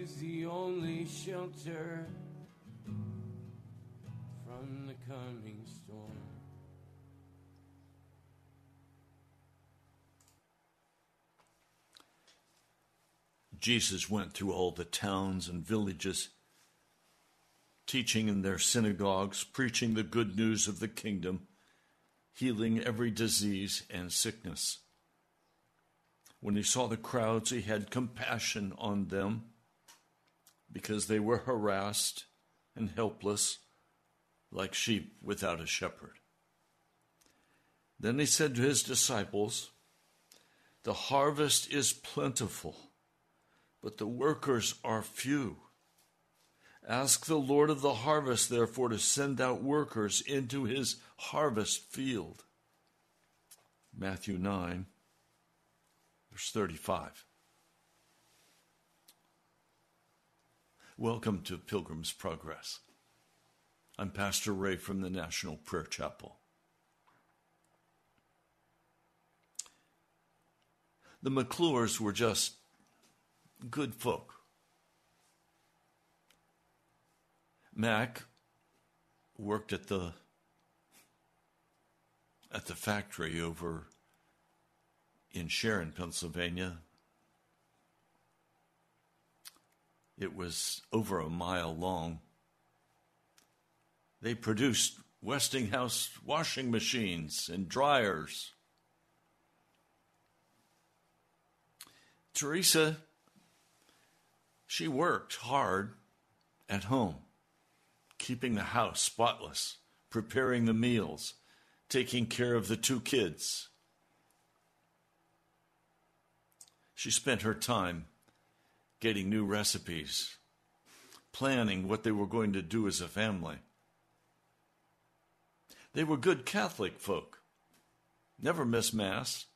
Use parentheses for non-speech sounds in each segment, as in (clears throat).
He's the only shelter from the coming storm. Jesus went through all the towns and villages, teaching in their synagogues, preaching the good news of the kingdom, healing every disease and sickness. When he saw the crowds, he had compassion on them because they were harassed and helpless like sheep without a shepherd. Then he said to his disciples, The harvest is plentiful, but the workers are few. Ask the Lord of the harvest, therefore, to send out workers into his harvest field. Matthew 9, verse 35. Welcome to Pilgrim's Progress. I'm Pastor Ray from the National Prayer Chapel. The McClures were just good folk. Mac worked at the at the factory over in Sharon, Pennsylvania. It was over a mile long. They produced Westinghouse washing machines and dryers. Teresa, she worked hard at home, keeping the house spotless, preparing the meals, taking care of the two kids. She spent her time getting new recipes, planning what they were going to do as a family. They were good Catholic folk, never missed Mass.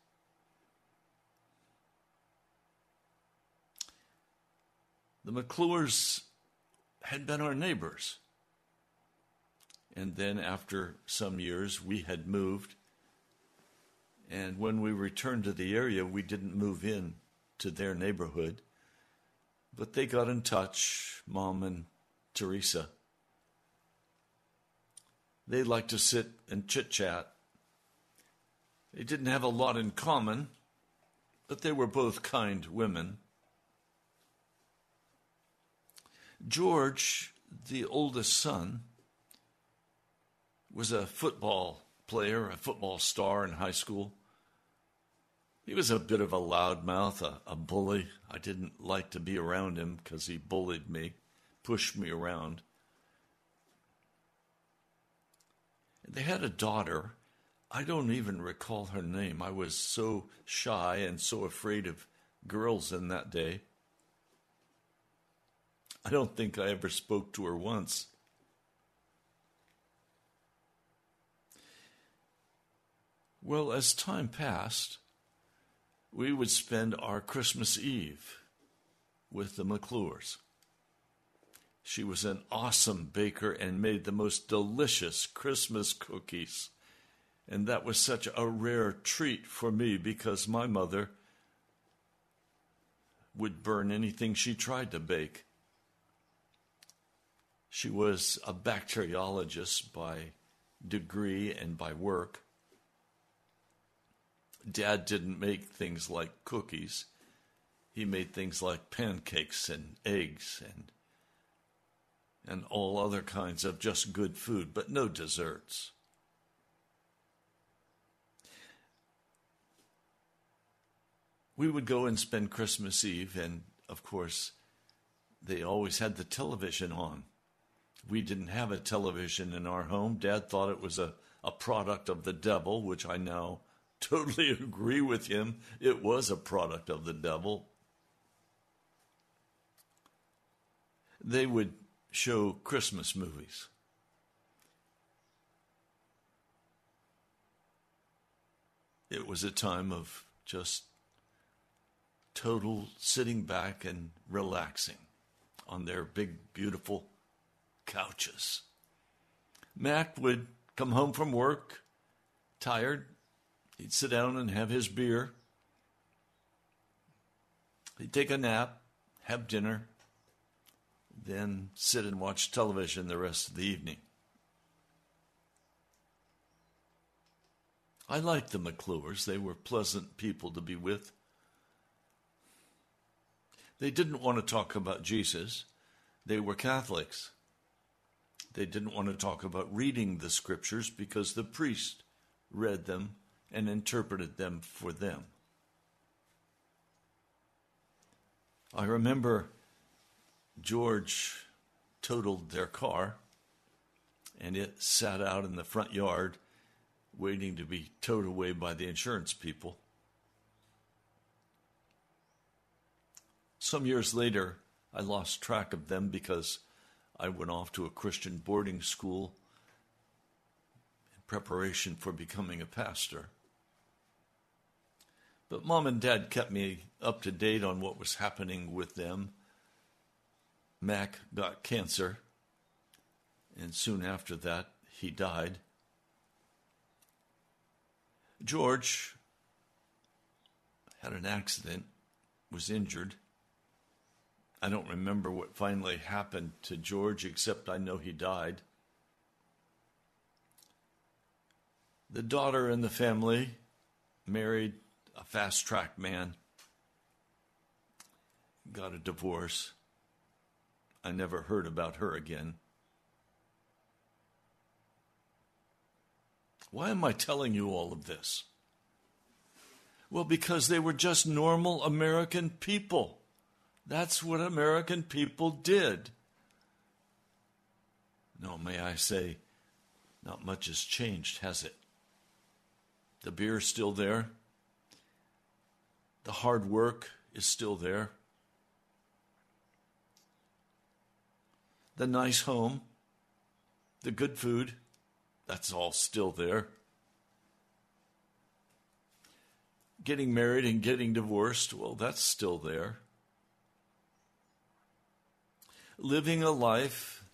The McClures had been our neighbors. And then, after some years, we had moved. And when we returned to the area, we didn't move in to their neighborhood. But they got in touch, Mom and Teresa. They liked to sit and chit chat. They didn't have a lot in common, but they were both kind women. George, the oldest son, was a football player, a football star in high school. He was a bit of a loudmouth, a, a bully. I didn't like to be around him because he bullied me, pushed me around. They had a daughter. I don't even recall her name. I was so shy and so afraid of girls in that day. I don't think I ever spoke to her once. Well, as time passed, we would spend our Christmas Eve with the McClures. She was an awesome baker and made the most delicious Christmas cookies. And that was such a rare treat for me because my mother would burn anything she tried to bake. She was a bacteriologist by degree and by work. Dad didn't make things like cookies. He made things like pancakes and eggs and and all other kinds of just good food, but no desserts. We would go and spend Christmas Eve, and of course, they always had the television on. We didn't have a television in our home. Dad thought it was a, a product of the devil, which I now totally (laughs) agree with him. It was a product of the devil. They would show Christmas movies. it was a time of just total sitting back and relaxing on their big, beautiful couches. Mac would come home from work, tired. He'd sit down and have his beer. He'd take a nap, have dinner, then sit and watch television the rest of the evening. I liked the McClures. They were pleasant people to be with. They didn't want to talk about Jesus. They were Catholics. They didn't want to talk about reading the scriptures because the priest read them and interpreted them for them. I remember George totaled their car and it sat out in the front yard waiting to be towed away by the insurance people. Some years later, I lost track of them because I went off to a Christian boarding school in preparation for becoming a pastor. But mom and dad kept me up to date on what was happening with them. Mac got cancer, and soon after that, he died. George had an accident, was injured. I don't remember what finally happened to George, except I know he died. The daughter in the family married a fast track man, got a divorce. I never heard about her again. Why am I telling you all of this? Well, because they were just normal American people. That's what American people did. No, may I say, not much has changed, has it? The beer's still there. The hard work is still there. The nice home, the good food, that's all still there. Getting married and getting divorced, well, that's still there. Living a life,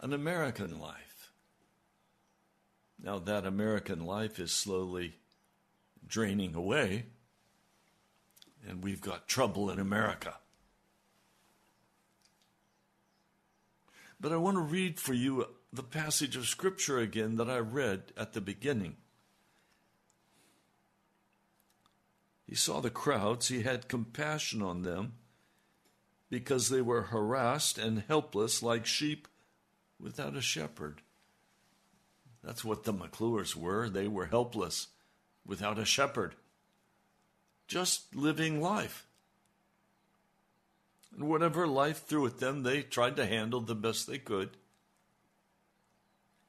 an American life. Now, that American life is slowly draining away, and we've got trouble in America. But I want to read for you the passage of Scripture again that I read at the beginning. He saw the crowds, he had compassion on them because they were harassed and helpless like sheep without a shepherd. That's what the McClures were. They were helpless without a shepherd, just living life. And whatever life threw at them, they tried to handle the best they could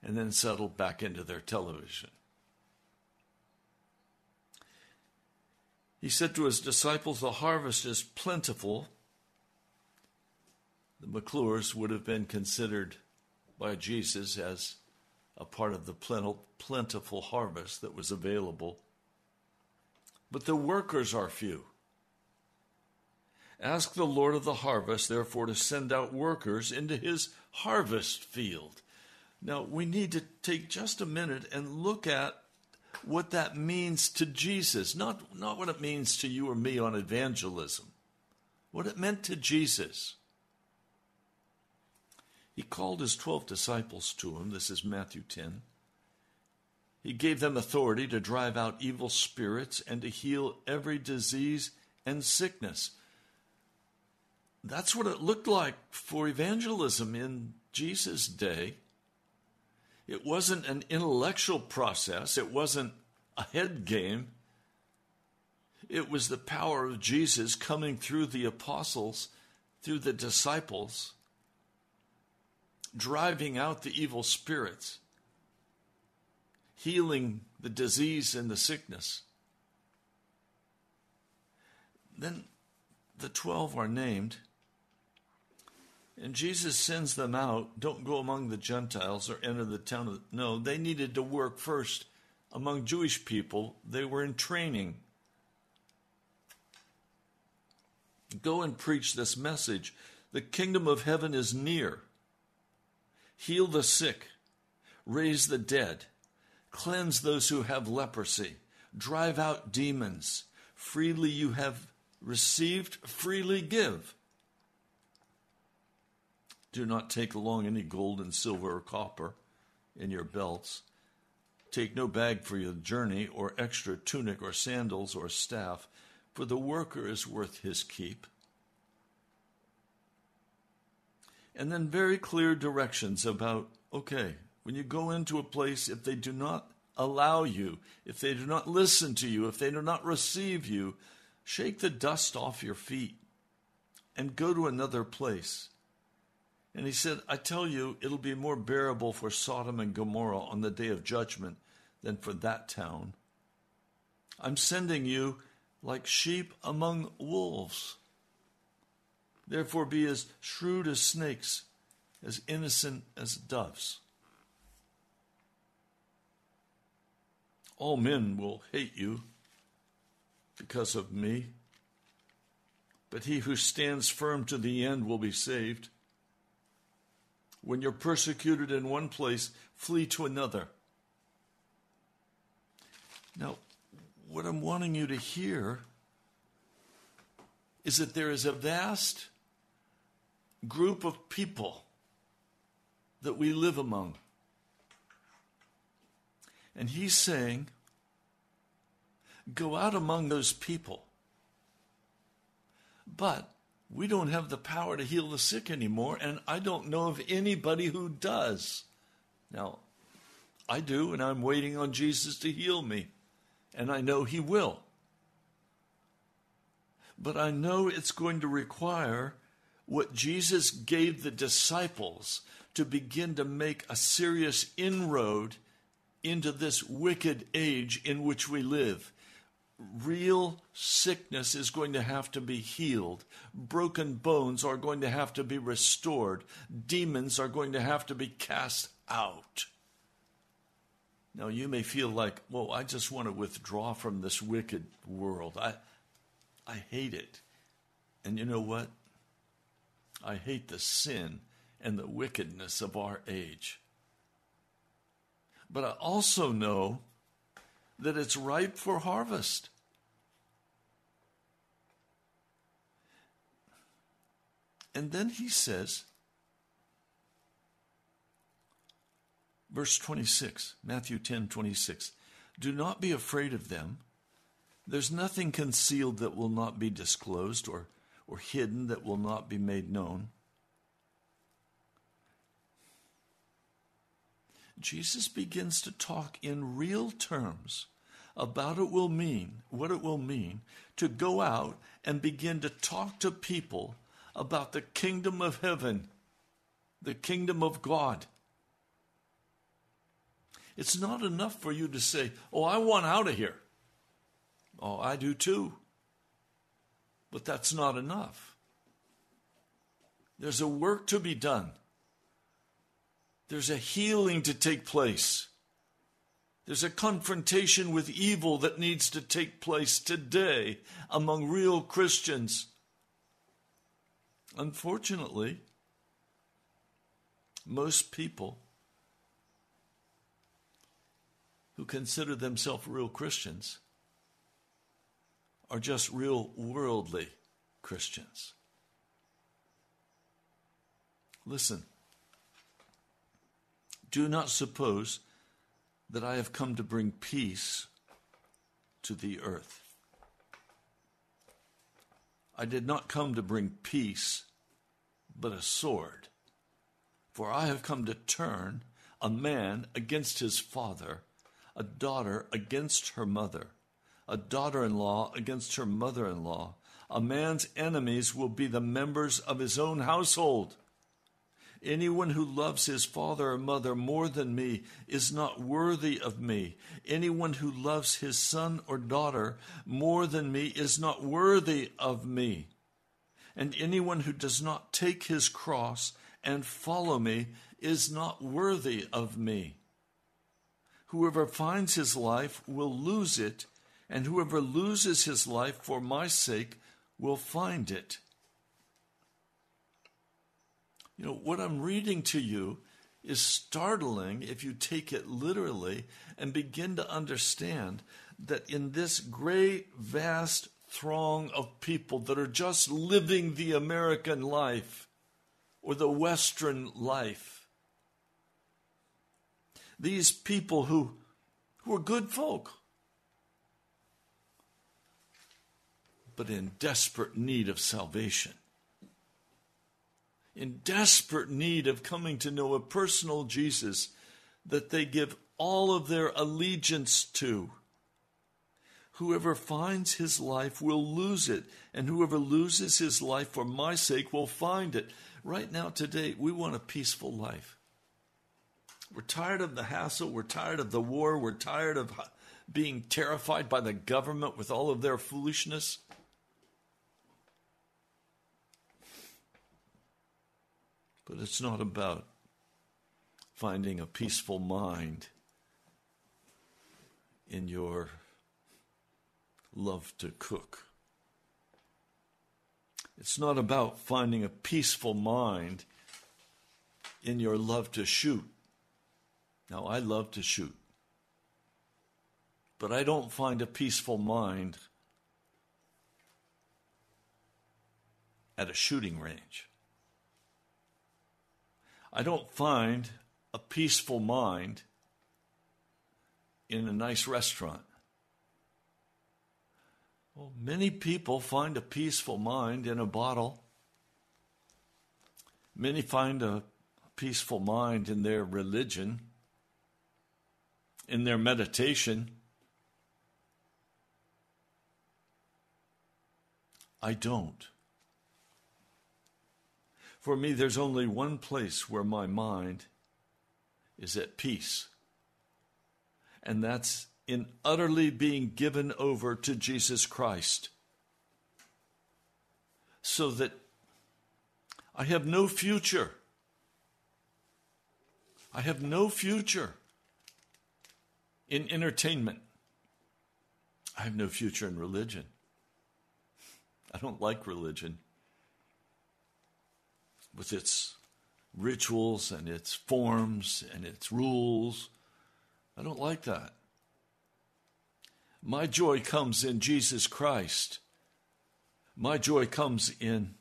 and then settled back into their television. He said to his disciples, The harvest is plentiful. The McClures would have been considered by Jesus as a part of the plentiful harvest that was available. But the workers are few. Ask the Lord of the harvest, therefore, to send out workers into his harvest field. Now, we need to take just a minute and look at what that means to Jesus, not, not what it means to you or me on evangelism, what it meant to Jesus. He called his 12 disciples to him. This is Matthew 10. He gave them authority to drive out evil spirits and to heal every disease and sickness. That's what it looked like for evangelism in Jesus' day. It wasn't an intellectual process, it wasn't a head game. It was the power of Jesus coming through the apostles, through the disciples, driving out the evil spirits, healing the disease and the sickness. Then the twelve are named and Jesus sends them out. Don't go among the Gentiles or enter the town. Of, no, they needed to work first among Jewish people, they were in training. Go and preach this message. The kingdom of heaven is near. Heal the sick, raise the dead, cleanse those who have leprosy, drive out demons. Freely you have received, freely give. Do not take along any gold and silver or copper in your belts. Take no bag for your journey, or extra tunic, or sandals, or staff, for the worker is worth his keep. And then very clear directions about okay, when you go into a place, if they do not allow you, if they do not listen to you, if they do not receive you, shake the dust off your feet and go to another place. And he said, I tell you, it'll be more bearable for Sodom and Gomorrah on the day of judgment than for that town. I'm sending you like sheep among wolves. Therefore, be as shrewd as snakes, as innocent as doves. All men will hate you because of me, but he who stands firm to the end will be saved. When you're persecuted in one place, flee to another. Now, what I'm wanting you to hear is that there is a vast group of people that we live among. And he's saying, go out among those people. But we don't have the power to heal the sick anymore, and I don't know of anybody who does. Now, I do, and I'm waiting on Jesus to heal me, and I know He will. But I know it's going to require what Jesus gave the disciples to begin to make a serious inroad into this wicked age in which we live real sickness is going to have to be healed. Broken bones are going to have to be restored. Demons are going to have to be cast out. Now, you may feel like, well, I just want to withdraw from this wicked world. I, I hate it. And you know what? I hate the sin and the wickedness of our age. But I also know that it's ripe for harvest. And then he says, verse 26, Matthew 10 26, do not be afraid of them. There's nothing concealed that will not be disclosed or, or hidden that will not be made known. Jesus begins to talk in real terms about it will mean what it will mean to go out and begin to talk to people about the kingdom of heaven, the kingdom of God. It's not enough for you to say, Oh, I want out of here. Oh, I do too. But that's not enough. There's a work to be done. There's a healing to take place. There's a confrontation with evil that needs to take place today among real Christians. Unfortunately, most people who consider themselves real Christians are just real worldly Christians. Listen. Do not suppose that I have come to bring peace to the earth. I did not come to bring peace, but a sword. For I have come to turn a man against his father, a daughter against her mother, a daughter in law against her mother in law. A man's enemies will be the members of his own household. Anyone who loves his father or mother more than me is not worthy of me. Anyone who loves his son or daughter more than me is not worthy of me. And anyone who does not take his cross and follow me is not worthy of me. Whoever finds his life will lose it, and whoever loses his life for my sake will find it. You know, what I'm reading to you is startling if you take it literally and begin to understand that in this great, vast throng of people that are just living the American life or the Western life, these people who, who are good folk, but in desperate need of salvation in desperate need of coming to know a personal Jesus that they give all of their allegiance to. Whoever finds his life will lose it, and whoever loses his life for my sake will find it. Right now, today, we want a peaceful life. We're tired of the hassle, we're tired of the war, we're tired of being terrified by the government with all of their foolishness. But it's not about finding a peaceful mind in your love to cook. It's not about finding a peaceful mind in your love to shoot. Now, I love to shoot, but I don't find a peaceful mind at a shooting range. I don't find a peaceful mind in a nice restaurant. Well, many people find a peaceful mind in a bottle. Many find a peaceful mind in their religion, in their meditation. I don't. For me, there's only one place where my mind is at peace, and that's in utterly being given over to Jesus Christ. So that I have no future. I have no future in entertainment. I have no future in religion. I don't like religion with its rituals and its forms and its rules. I don't like that. My joy comes in Jesus Christ. My joy comes in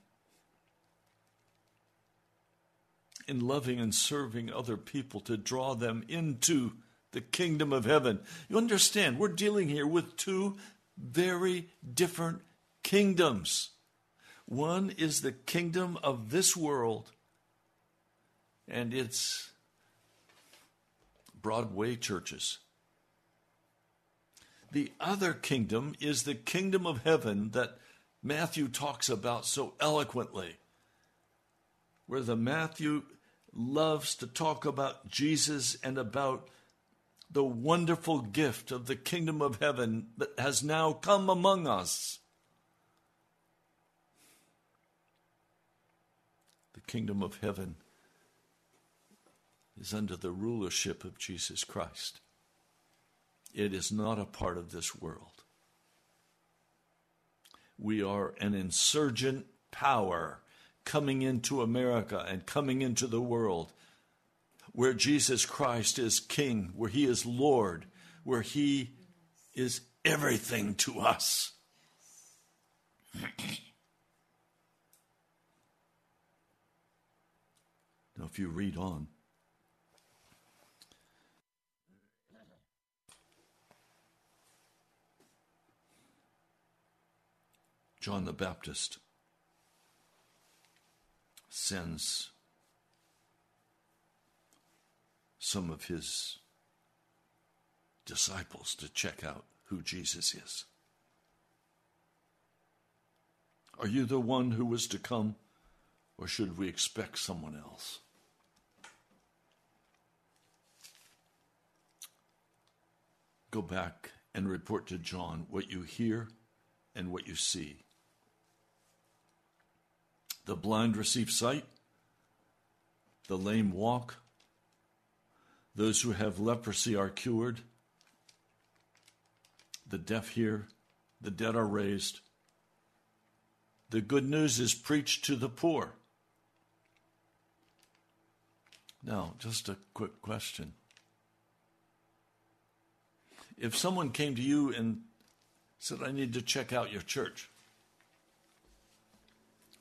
in loving and serving other people to draw them into the kingdom of heaven. You understand, we're dealing here with two very different kingdoms. One is the kingdom of this world and its Broadway churches. The other kingdom is the kingdom of heaven that Matthew talks about so eloquently, where the Matthew loves to talk about Jesus and about the wonderful gift of the kingdom of heaven that has now come among us. Kingdom of heaven is under the rulership of Jesus Christ. It is not a part of this world. We are an insurgent power coming into America and coming into the world where Jesus Christ is King, where He is Lord, where He is everything to us. (clears throat) Now, if you read on, John the Baptist sends some of his disciples to check out who Jesus is. Are you the one who was to come, or should we expect someone else? Go back and report to John what you hear and what you see. The blind receive sight, the lame walk, Those who have leprosy are cured. The deaf hear. The dead are raised. The good news is preached to the poor. Now, just a quick question. If someone came to you and said, I need to check out your church,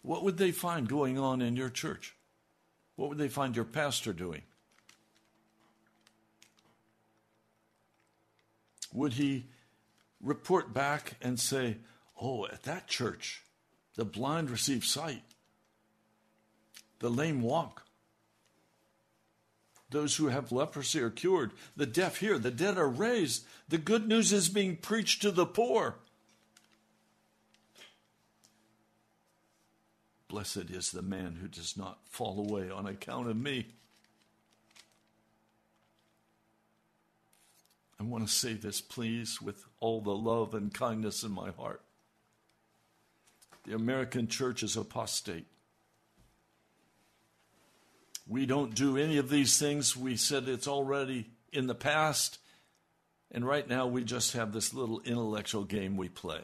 what would they find going on in your church? What would they find your pastor doing? Would he report back and say, Oh, at that church, the blind receive sight, the lame walk, those who have leprosy are cured, the deaf hear, the dead are raised, the good news is being preached to the poor. Blessed is the man who does not fall away on account of me. I want to say this, please, with all the love and kindness in my heart. The American church is apostate. We don't do any of these things. We said it's already in the past. And right now, we just have this little intellectual game we play.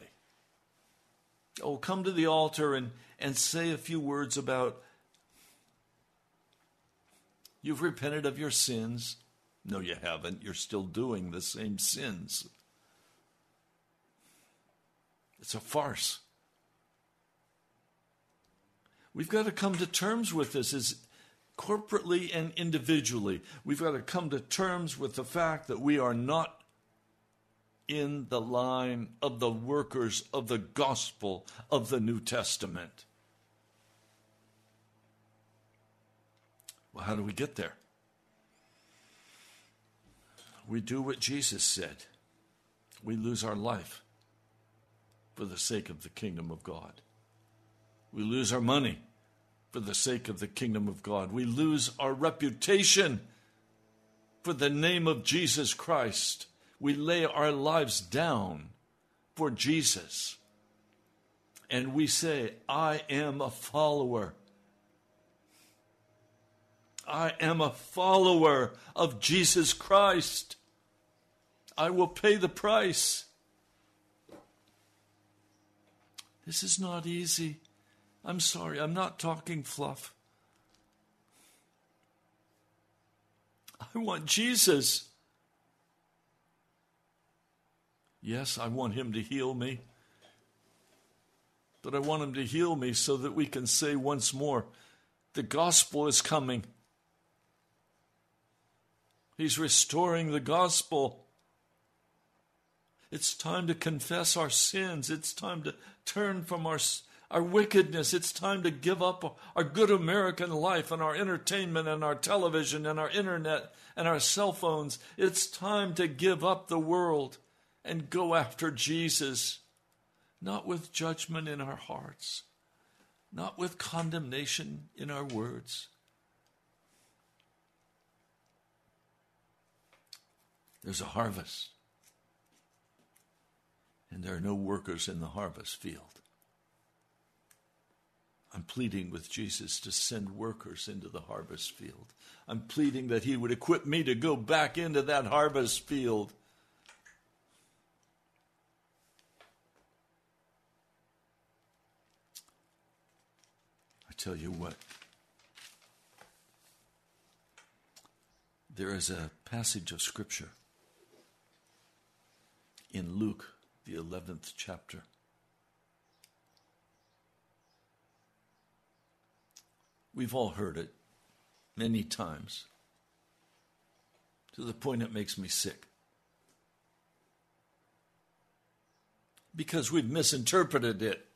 Oh, come to the altar and, and say a few words about you've repented of your sins. No, you haven't. You're still doing the same sins. It's a farce. We've got to come to terms with this as corporately and individually. We've got to come to terms with the fact that we are not in the line of the workers of the gospel of the New Testament. Well, how do we get there? We do what Jesus said. We lose our life for the sake of the kingdom of God. We lose our money for the sake of the kingdom of God. We lose our reputation for the name of Jesus Christ. We lay our lives down for Jesus. And we say, I am a follower. I am a follower of Jesus Christ. I will pay the price. This is not easy. I'm sorry, I'm not talking fluff. I want Jesus. Yes, I want him to heal me. But I want him to heal me so that we can say once more the gospel is coming. He's restoring the gospel. It's time to confess our sins. It's time to turn from our our wickedness. It's time to give up our good American life and our entertainment and our television and our internet and our cell phones. It's time to give up the world and go after Jesus, not with judgment in our hearts, not with condemnation in our words. There's a harvest, and there are no workers in the harvest field. I'm pleading with Jesus to send workers into the harvest field. I'm pleading that He would equip me to go back into that harvest field. I tell you what, there is a passage of Scripture in Luke, the 11th chapter. We've all heard it many times to the point it makes me sick. Because we've misinterpreted it.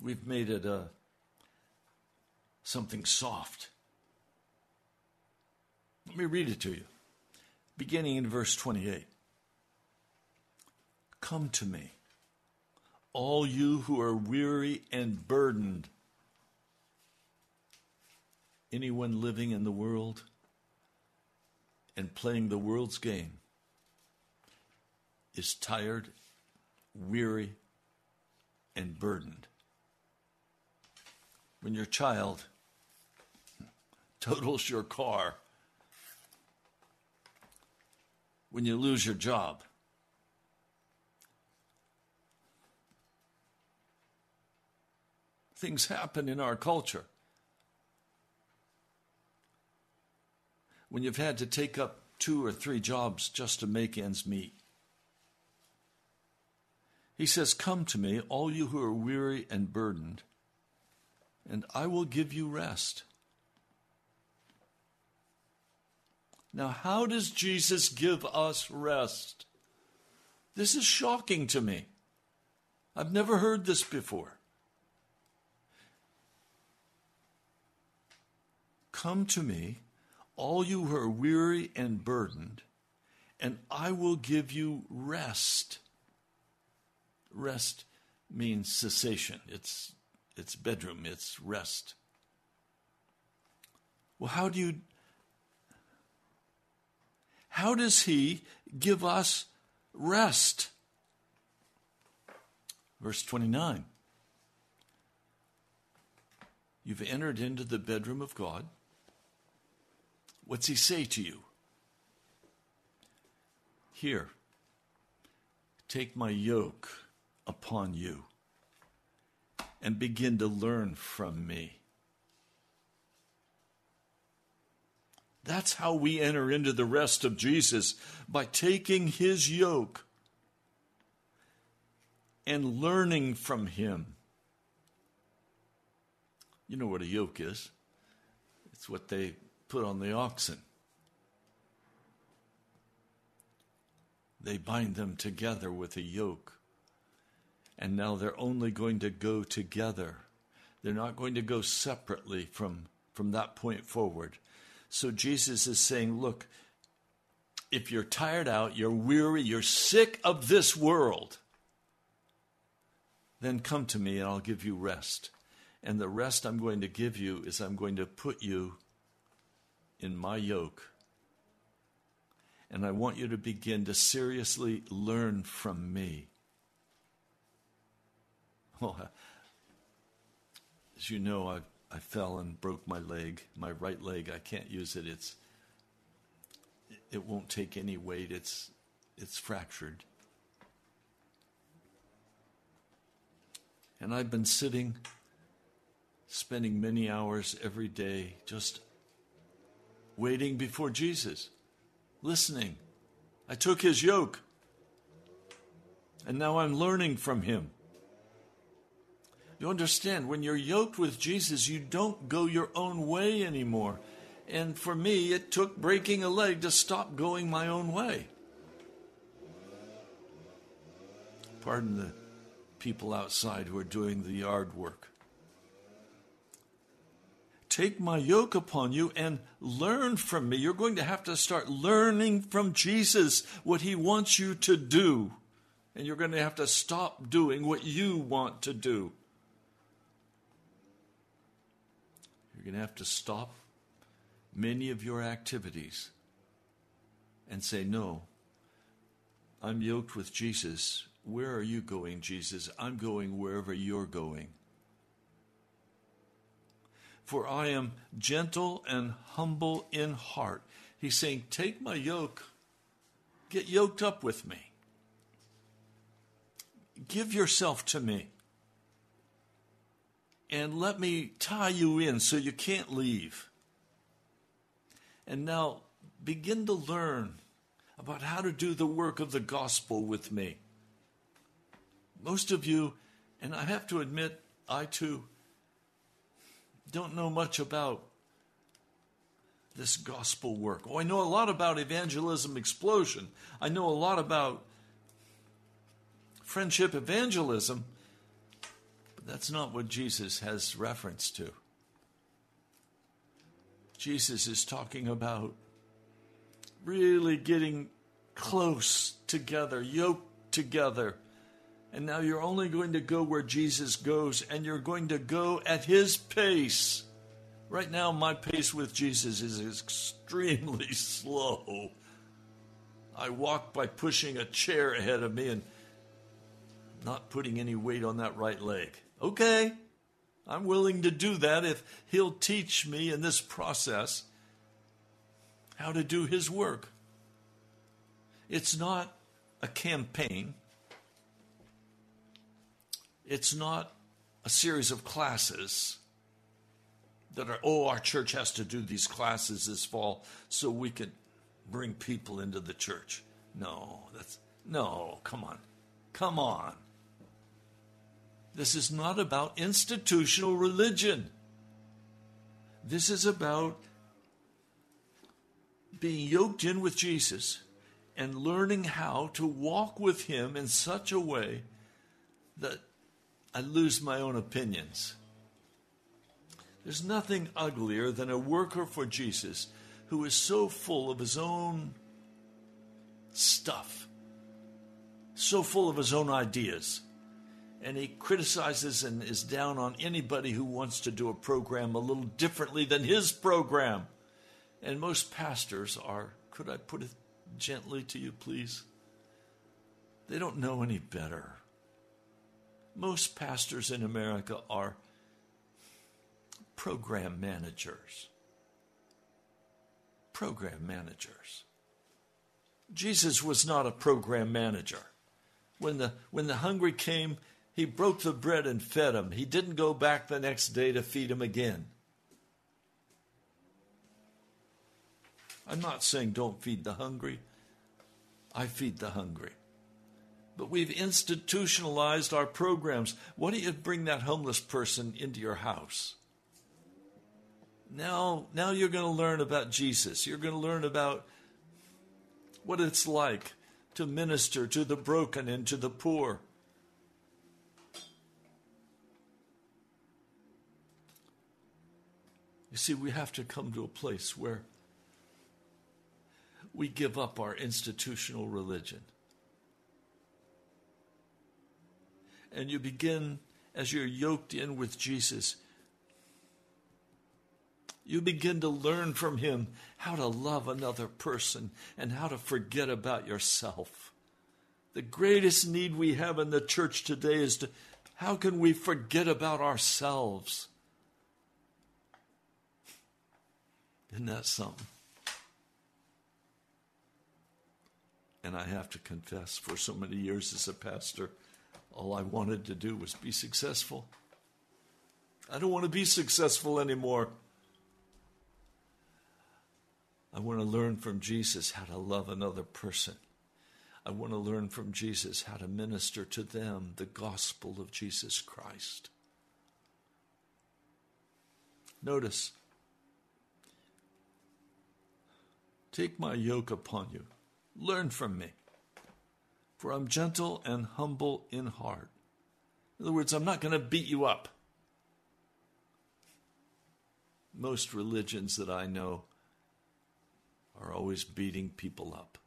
We've made it a, something soft. Let me read it to you, beginning in verse 28. Come to me, all you who are weary and burdened anyone living in the world and playing the world's game is tired, weary, and burdened. When your child (laughs) totals your car when you lose your job. Things happen in our culture. When you've had to take up two or three jobs just to make ends meet. He says, Come to me, all you who are weary and burdened, and I will give you rest. Now, how does Jesus give us rest? This is shocking to me. I've never heard this before. Come to me, all you who are weary and burdened, and I will give you rest. Rest means cessation. It's it's bedroom, it's rest. Well, how do you how does he give us rest? Verse 29. You've entered into the bedroom of God. What's he say to you? Here, take my yoke upon you and begin to learn from me. That's how we enter into the rest of Jesus by taking his yoke and learning from him. You know what a yoke is? It's what they put on the oxen. They bind them together with a yoke. And now they're only going to go together. They're not going to go separately from, from that point forward. So Jesus is saying, look, if you're tired out, you're weary, you're sick of this world, then come to me and I'll give you rest. And the rest I'm going to give you is I'm going to put you in my yoke. And I want you to begin to seriously learn from me. (laughs) Well, as you know, I've I fell and broke my leg, my right leg. I can't use it. It's it won't take any weight. It's it's fractured. And I've been sitting spending many hours every day just waiting before Jesus, listening. I took his yoke. And now I'm learning from him. You understand, when you're yoked with Jesus, you don't go your own way anymore. And for me, it took breaking a leg to stop going my own way. Pardon the people outside who are doing the yard work. Take my yoke upon you and learn from me. You're going to have to start learning from Jesus what he wants you to do. And you're going to have to stop doing what you want to do. You're going to have to stop many of your activities and say, No, I'm yoked with Jesus. Where are you going, Jesus? I'm going wherever you're going. For I am gentle and humble in heart. He's saying, Take my yoke, get yoked up with me, give yourself to me and let me tie you in so you can't leave. And now begin to learn about how to do the work of the gospel with me. Most of you, and I have to admit, I too, don't know much about this gospel work. Oh, I know a lot about evangelism explosion. I know a lot about friendship evangelism, but that's not what Jesus has reference to. Jesus is talking about really getting close together, yoked together. And now you're only going to go where Jesus goes, and you're going to go at his pace. Right now, my pace with Jesus is extremely (laughs) slow. I walk by pushing a chair ahead of me and not putting any weight on that right leg. Okay, I'm willing to do that if He'll teach me in this process how to do His work. It's not a campaign. It's not a series of classes that are, oh, our church has to do these classes this fall so we can bring people into the church. No, that's, no, come on. Come on. This is not about institutional religion. This is about being yoked in with Jesus and learning how to walk with Him in such a way that I lose my own opinions. There's nothing uglier than a worker for Jesus who is so full of his own stuff, so full of his own ideas, and he criticizes and is down on anybody who wants to do a program a little differently than his program. And most pastors are, could I put it gently to you, please? They don't know any better. Most pastors in America are program managers. Program managers. Jesus was not a program manager. When the, when the hungry came, he broke the bread and fed them. He didn't go back the next day to feed them again. I'm not saying don't feed the hungry. I feed the hungry. But we've institutionalized our programs. Why don't you bring that homeless person into your house? Now, now you're going to learn about Jesus. You're going to learn about what it's like to minister to the broken and to the poor. You see, we have to come to a place where we give up our institutional religion. And you begin, as you're yoked in with Jesus, you begin to learn from him how to love another person and how to forget about yourself. The greatest need we have in the church today is to how can we forget about ourselves? Isn't that something? And I have to confess, for so many years as a pastor, all I wanted to do was be successful. I don't want to be successful anymore. I want to learn from Jesus how to love another person. I want to learn from Jesus how to minister to them the gospel of Jesus Christ. Notice, take my yoke upon you, learn from me, for I'm gentle and humble in heart. In other words, I'm not going to beat you up. Most religions that I know are always beating people up.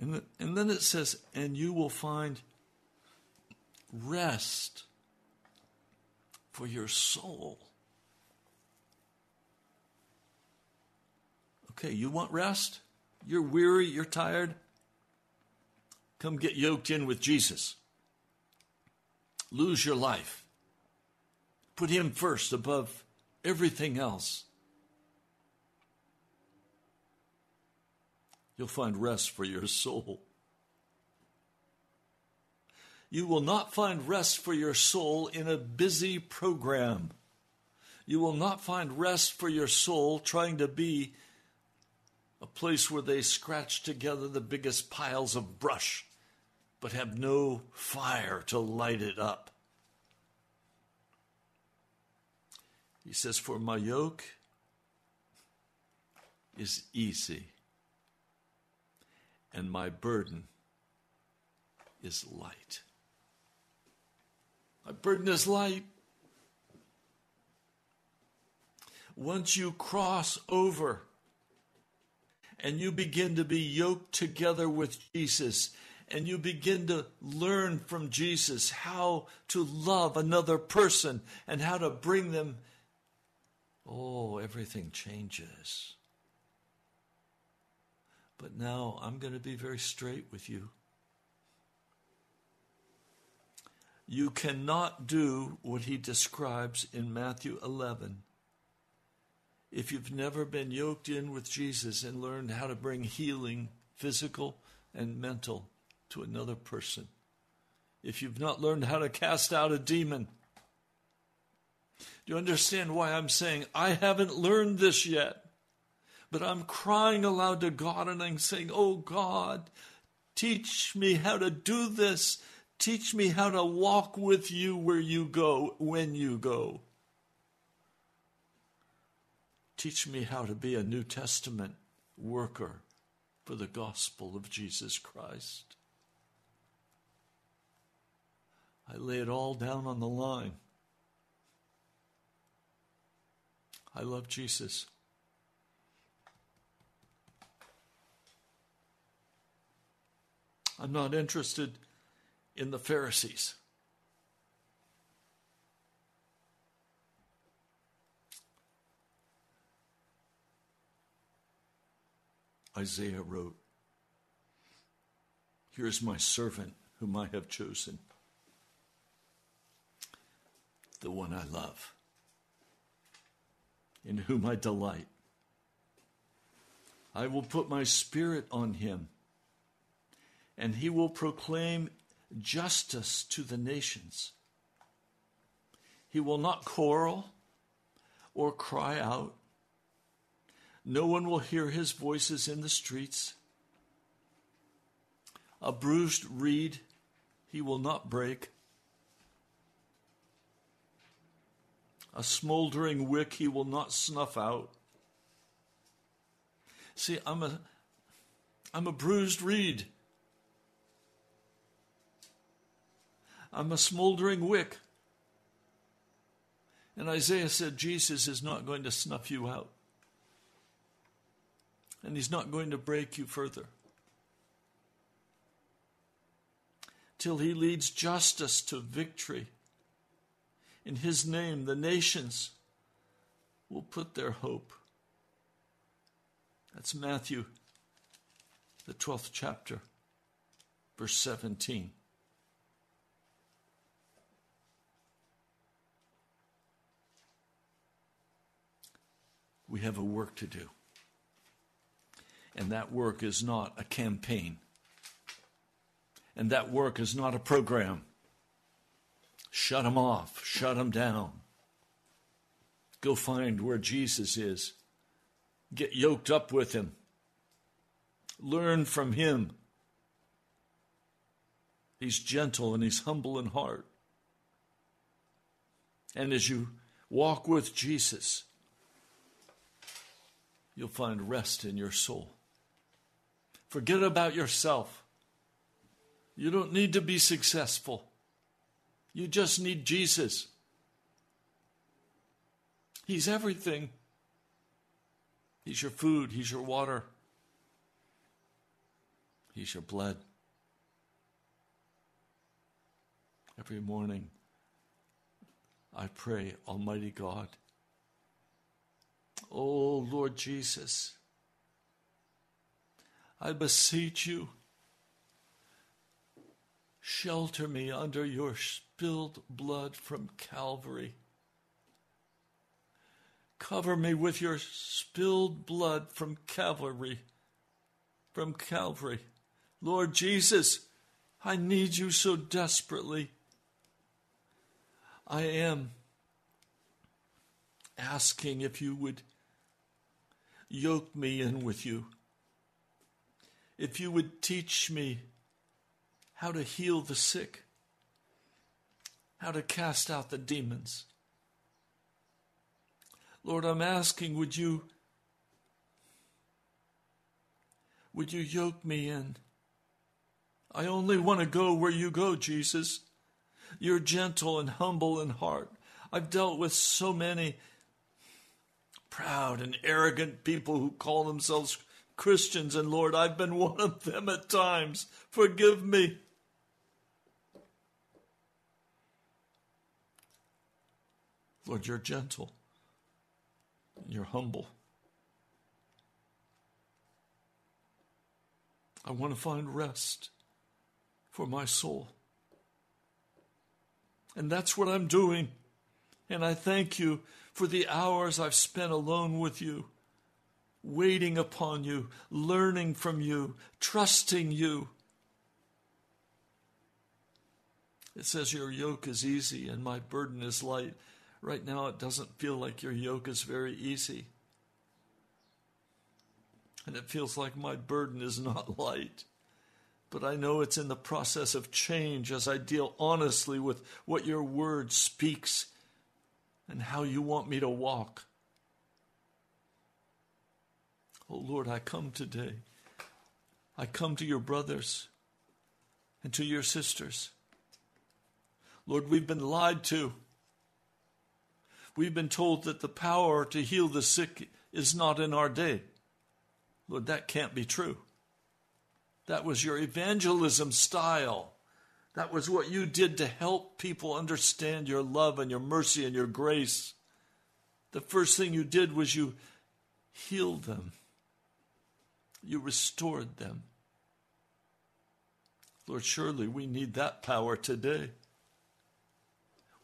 And, the, and then it says, and you will find rest for your soul. Okay, you want rest? You're weary, you're tired? Come get yoked in with Jesus. Lose your life. Put Him first above everything else. You'll find rest for your soul. You will not find rest for your soul in a busy program. You will not find rest for your soul trying to be a place where they scratch together the biggest piles of brush but have no fire to light it up. He says, For my yoke is easy and my burden is light. My burden is light. Once you cross over and you begin to be yoked together with Jesus, and you begin to learn from Jesus how to love another person and how to bring them oh, everything changes. But now I'm going to be very straight with you. You cannot do what he describes in Matthew 11 if you've never been yoked in with Jesus and learned how to bring healing, physical and mental, to another person, if you've not learned how to cast out a demon, do you understand why I'm saying I haven't learned this yet? But I'm crying aloud to God and I'm saying, Oh God, teach me how to do this. Teach me how to walk with you where you go, when you go. Teach me how to be a New Testament worker for the gospel of Jesus Christ. I lay it all down on the line. I love Jesus. I'm not interested in the Pharisees. Isaiah wrote, Here's my servant whom I have chosen, the one I love, in whom I delight. I will put my spirit on him, and he will proclaim justice to the nations. He will not quarrel or cry out no one will hear his voices in the streets. A bruised reed he will not break. A smoldering wick he will not snuff out. See, I'm a I'm a bruised reed. I'm a smoldering wick. And Isaiah said, Jesus is not going to snuff you out and He's not going to break you further. Till He leads justice to victory. In His name, the nations will put their hope. That's Matthew, the 12th chapter, verse 17. We have a work to do. And that work is not a campaign. And that work is not a program. Shut them off, shut them down. Go find where Jesus is. Get yoked up with him. Learn from him. He's gentle and he's humble in heart. And as you walk with Jesus, you'll find rest in your soul. Forget about yourself. You don't need to be successful. You just need Jesus. He's everything. He's your food, He's your water, He's your blood. Every morning, I pray, Almighty God, oh Lord Jesus, I beseech you, shelter me under your spilled blood from Calvary. Cover me with your spilled blood from Calvary. From Calvary. Lord Jesus, I need you so desperately. I am asking if you would yoke me in with you if you would teach me how to heal the sick, how to cast out the demons. Lord, I'm asking, would you would you yoke me in? I only want to go where you go, Jesus. You're gentle and humble in heart. I've dealt with so many proud and arrogant people who call themselves Christians, and Lord, I've been one of them at times. Forgive me. Lord, you're gentle, you're humble. I want to find rest for my soul. And that's what I'm doing. And I thank you for the hours I've spent alone with you, waiting upon you, learning from you, trusting you. It says, Your yoke is easy and my burden is light. Right now, it doesn't feel like your yoke is very easy. And it feels like my burden is not (laughs) light. But I know it's in the process of change as I deal honestly with what your word speaks and how you want me to walk. Oh Lord, I come today. I come to your brothers and to your sisters. Lord, we've been lied to. We've been told that the power to heal the sick is not in our day. Lord, that can't be true. That was your evangelism style. That was what you did to help people understand your love and your mercy and your grace. The first thing you did was you healed them, you restored them. Lord, surely we need that power today.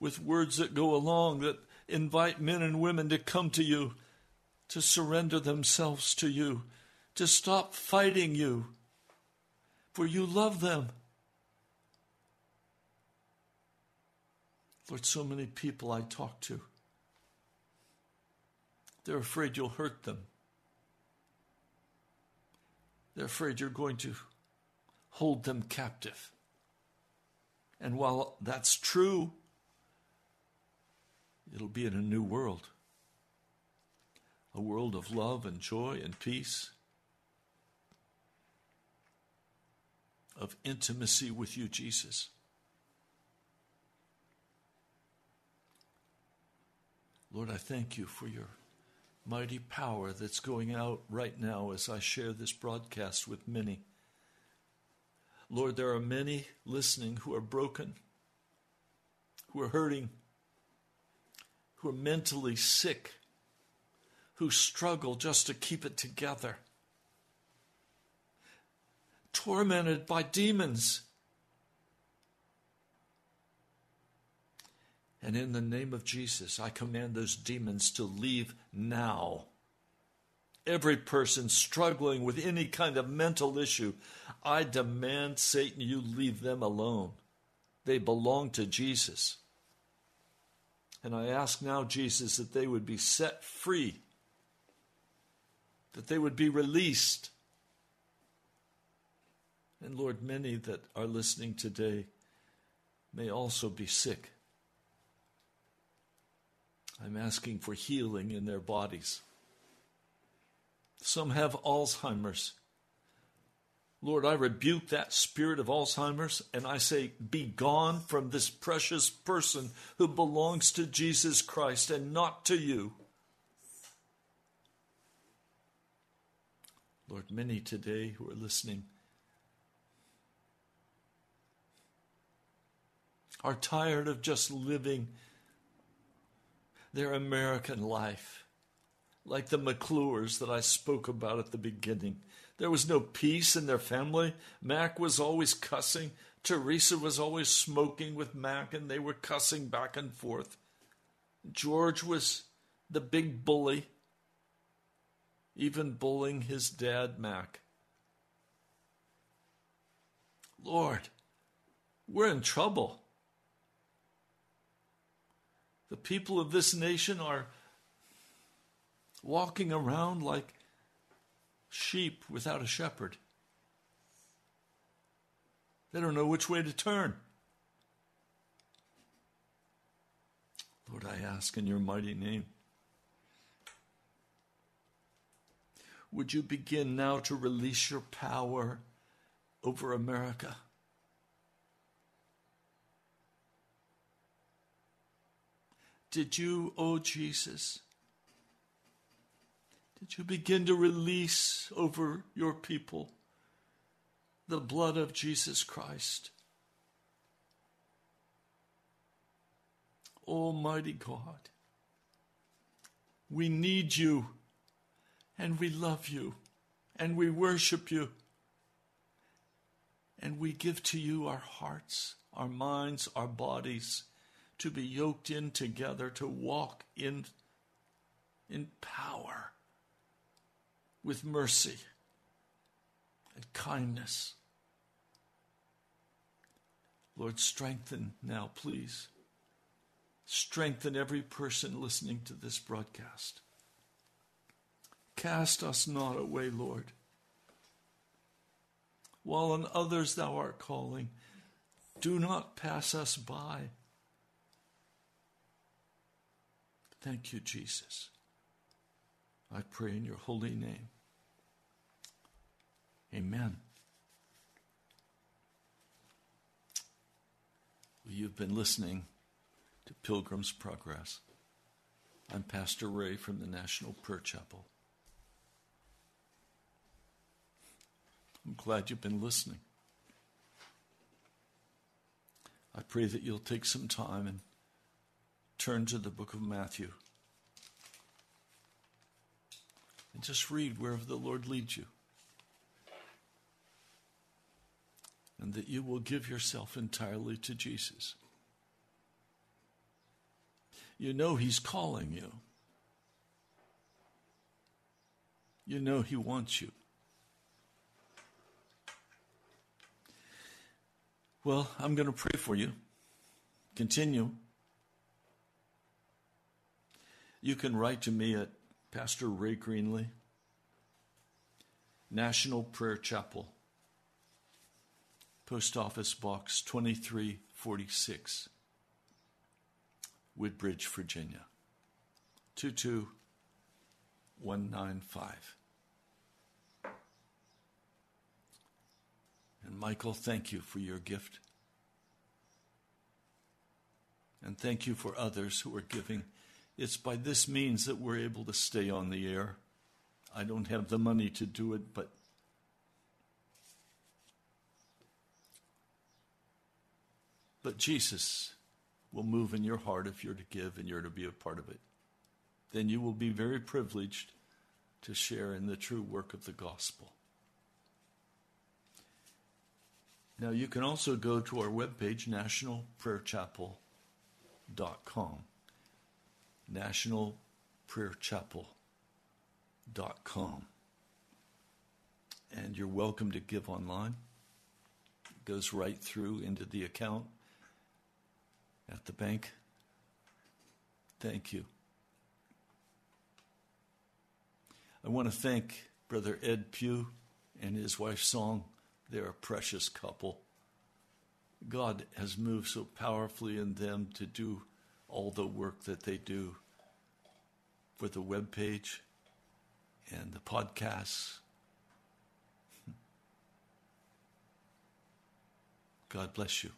With words that go along, that invite men and women to come to you, to surrender themselves to you, to stop fighting you, for you love them. Lord, so many people I talk to, they're afraid you'll hurt them. They're afraid you're going to hold them captive. And while that's true, it'll be in a new world a world of love and joy and peace, of intimacy with you, Jesus. Lord, I thank you for your mighty power that's going out right now as I share this broadcast with many. Lord, there are many listening who are broken, who are hurting, who are mentally sick, who struggle just to keep it together, tormented by demons And in the name of Jesus, I command those demons to leave now. Every person struggling with any kind of mental issue, I demand, Satan, you leave them alone. They belong to Jesus. And I ask now, Jesus, that they would be set free, that they would be released. And Lord, many that are listening today may also be sick. I'm asking for healing in their bodies. Some have Alzheimer's. Lord, I rebuke that spirit of Alzheimer's and I say, Be gone from this precious person who belongs to Jesus Christ and not to you. Lord, many today who are listening are tired of just living their American life, like the McClures that I spoke about at the beginning. There was no peace in their family. Mac was always cussing. Teresa was always smoking with Mac, and they were cussing back and forth. George was the big bully, even bullying his dad, Mac. Lord, we're in trouble. The people of this nation are walking around like sheep without a shepherd. They don't know which way to turn. Lord, I ask in your mighty name. Would you begin now to release your power over America? Did you, oh Jesus, did you begin to release over your people the blood of Jesus Christ? Almighty God, we need you and we love you and we worship you and we give to you our hearts, our minds, our bodies to be yoked in together, to walk in in power, with mercy and kindness. Lord, strengthen now, please. Strengthen every person listening to this broadcast. Cast us not away, Lord. While on others thou art calling, do not pass us by. Thank you, Jesus. I pray in your holy name. Amen. You've been listening to Pilgrim's Progress. I'm Pastor Ray from the National Prayer Chapel. I'm glad you've been listening. I pray that you'll take some time and turn to the book of Matthew and just read wherever the Lord leads you. And that you will give yourself entirely to Jesus. You know He's calling you. You know He wants you. Well, I'm going to pray for you. Continue. You can write to me at Pastor Ray Greenley, National Prayer Chapel, Post Office Box 2346, Woodbridge, Virginia 22195. And Michael, thank you for your gift. And thank you for others who are giving. It's by this means that we're able to stay on the air. I don't have the money to do it, but but Jesus will move in your heart if you're to give and you're to be a part of it. Then you will be very privileged to share in the true work of the gospel. Now, you can also go to our webpage, nationalprayerchapel.com. Nationalprayerchapel.com. And you're welcome to give online. It goes right through into the account at the bank. Thank you. I want to thank Brother Ed Pugh and his wife Song they're a precious couple. God has moved so powerfully in them to do all the work that they do for the web page and the podcasts. God bless you.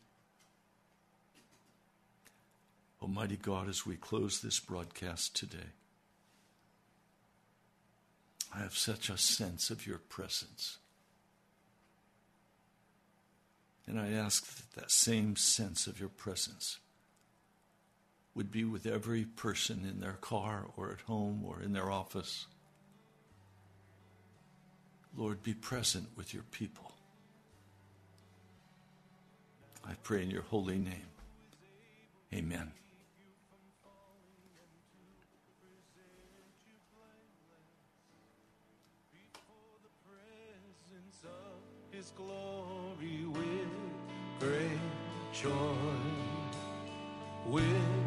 Almighty God, as we close this broadcast today, I have such a sense of your presence. And I ask that that same sense of your presence would be with every person in their car or at home or in their office. Lord, be present with your people. I pray in your holy name. Amen. His glory with great joy, with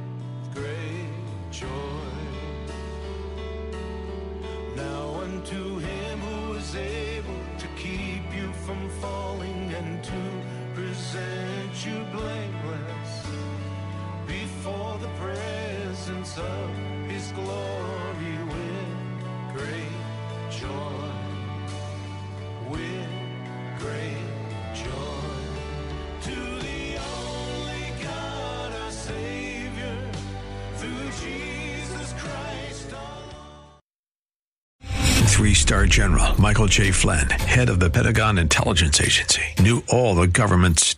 his glory with great joy. With great joy to the only God, our Savior, through Jesus Christ Three star general Michael J. Flynn, head of the Pentagon Intelligence Agency, knew all the government's